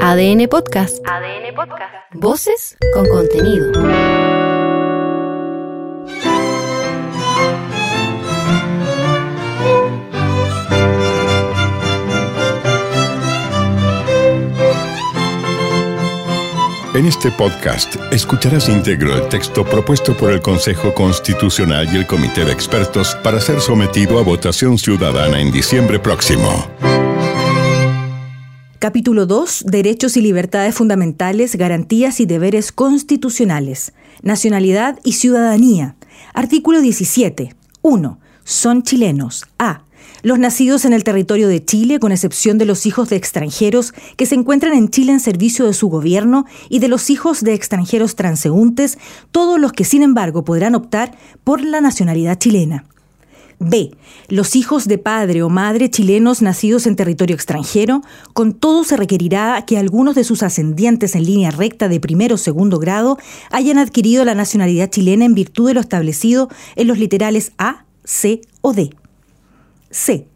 ADN Podcast. ADN Podcast. Voces con contenido. En este podcast escucharás íntegro el texto propuesto por el Consejo Constitucional y el Comité de Expertos para ser sometido a votación ciudadana en diciembre próximo. Capítulo 2. Derechos y libertades fundamentales, garantías y deberes constitucionales. Nacionalidad y ciudadanía. Artículo 17. 1. Son chilenos. A. Los nacidos en el territorio de Chile, con excepción de los hijos de extranjeros que se encuentran en Chile en servicio de su gobierno y de los hijos de extranjeros transeúntes, todos los que sin embargo podrán optar por la nacionalidad chilena. B. Los hijos de padre o madre chilenos nacidos en territorio extranjero, con todo se requerirá que algunos de sus ascendientes en línea recta de primero o segundo grado hayan adquirido la nacionalidad chilena en virtud de lo establecido en los literales A, C o D. C.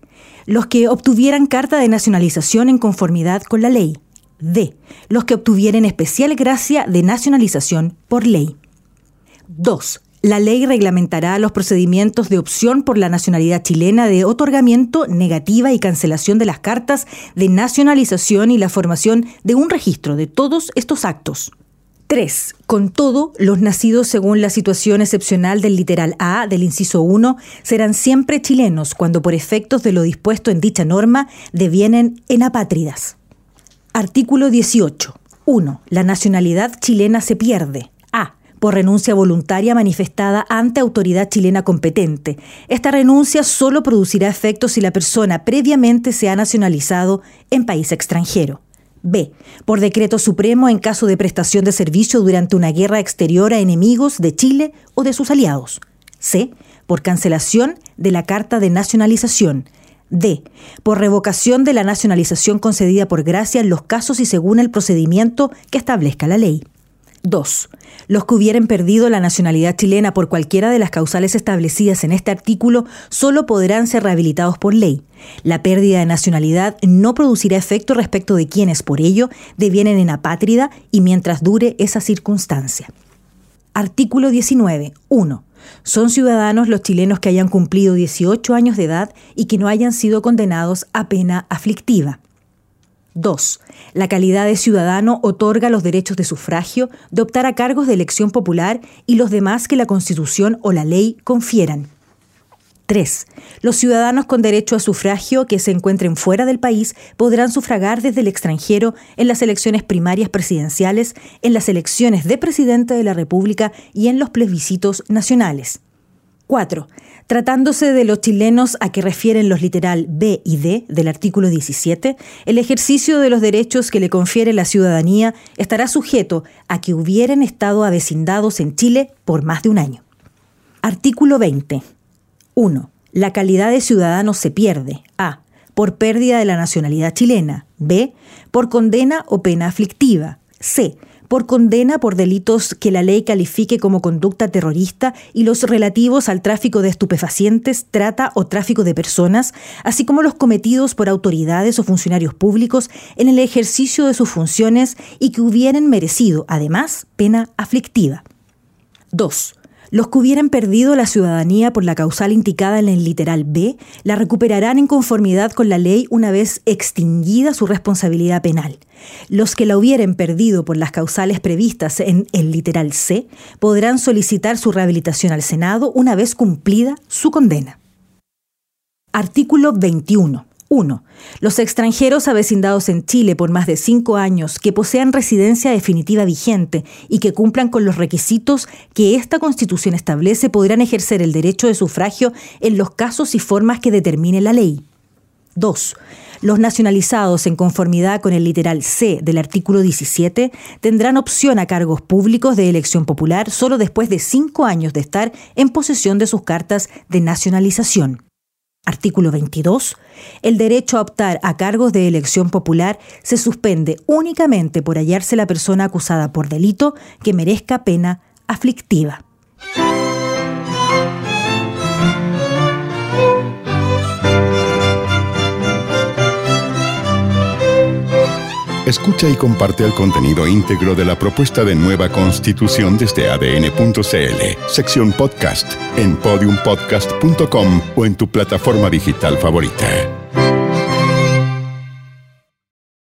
Los que obtuvieran carta de nacionalización en conformidad con la ley. D. Los que obtuvieran especial gracia de nacionalización por ley. 2. La ley reglamentará los procedimientos de opción por la nacionalidad chilena de otorgamiento, negativa y cancelación de las cartas de nacionalización y la formación de un registro de todos estos actos. 3. Con todo, los nacidos según la situación excepcional del literal A del inciso 1 serán siempre chilenos cuando por efectos de lo dispuesto en dicha norma devienen en apátridas. Artículo 18. 1. La nacionalidad chilena se pierde. Por renuncia voluntaria manifestada ante autoridad chilena competente. Esta renuncia solo producirá efectos si la persona previamente se ha nacionalizado en país extranjero. B. Por decreto supremo en caso de prestación de servicio durante una guerra exterior a enemigos de Chile o de sus aliados. C. Por cancelación de la Carta de Nacionalización. D. Por revocación de la nacionalización concedida por gracia en los casos y según el procedimiento que establezca la ley. 2. Los que hubieran perdido la nacionalidad chilena por cualquiera de las causales establecidas en este artículo solo podrán ser rehabilitados por ley. La pérdida de nacionalidad no producirá efecto respecto de quienes por ello devienen en apátrida y mientras dure esa circunstancia. Artículo 19. 1. Son ciudadanos los chilenos que hayan cumplido 18 años de edad y que no hayan sido condenados a pena aflictiva. 2. La calidad de ciudadano otorga los derechos de sufragio, de optar a cargos de elección popular y los demás que la Constitución o la ley confieran. 3. Los ciudadanos con derecho a sufragio que se encuentren fuera del país podrán sufragar desde el extranjero en las elecciones primarias presidenciales, en las elecciones de presidente de la República y en los plebiscitos nacionales. 4. Tratándose de los chilenos a que refieren los literal B y D del artículo 17, el ejercicio de los derechos que le confiere la ciudadanía estará sujeto a que hubieran estado avecindados en Chile por más de un año. Artículo 20. 1. La calidad de ciudadano se pierde. A. Por pérdida de la nacionalidad chilena. B. Por condena o pena aflictiva. C por condena por delitos que la ley califique como conducta terrorista y los relativos al tráfico de estupefacientes, trata o tráfico de personas, así como los cometidos por autoridades o funcionarios públicos en el ejercicio de sus funciones y que hubieran merecido, además, pena aflictiva. 2. Los que hubieran perdido la ciudadanía por la causal indicada en el literal B la recuperarán en conformidad con la ley una vez extinguida su responsabilidad penal. Los que la hubieran perdido por las causales previstas en el literal C podrán solicitar su rehabilitación al Senado una vez cumplida su condena. Artículo 21. 1. Los extranjeros avecindados en Chile por más de cinco años que posean residencia definitiva vigente y que cumplan con los requisitos que esta Constitución establece podrán ejercer el derecho de sufragio en los casos y formas que determine la ley. 2. Los nacionalizados en conformidad con el literal C del artículo 17 tendrán opción a cargos públicos de elección popular solo después de cinco años de estar en posesión de sus cartas de nacionalización. Artículo 22. El derecho a optar a cargos de elección popular se suspende únicamente por hallarse la persona acusada por delito que merezca pena aflictiva. Escucha y comparte el contenido íntegro de la propuesta de nueva constitución desde adn.cl, sección podcast, en podiumpodcast.com o en tu plataforma digital favorita.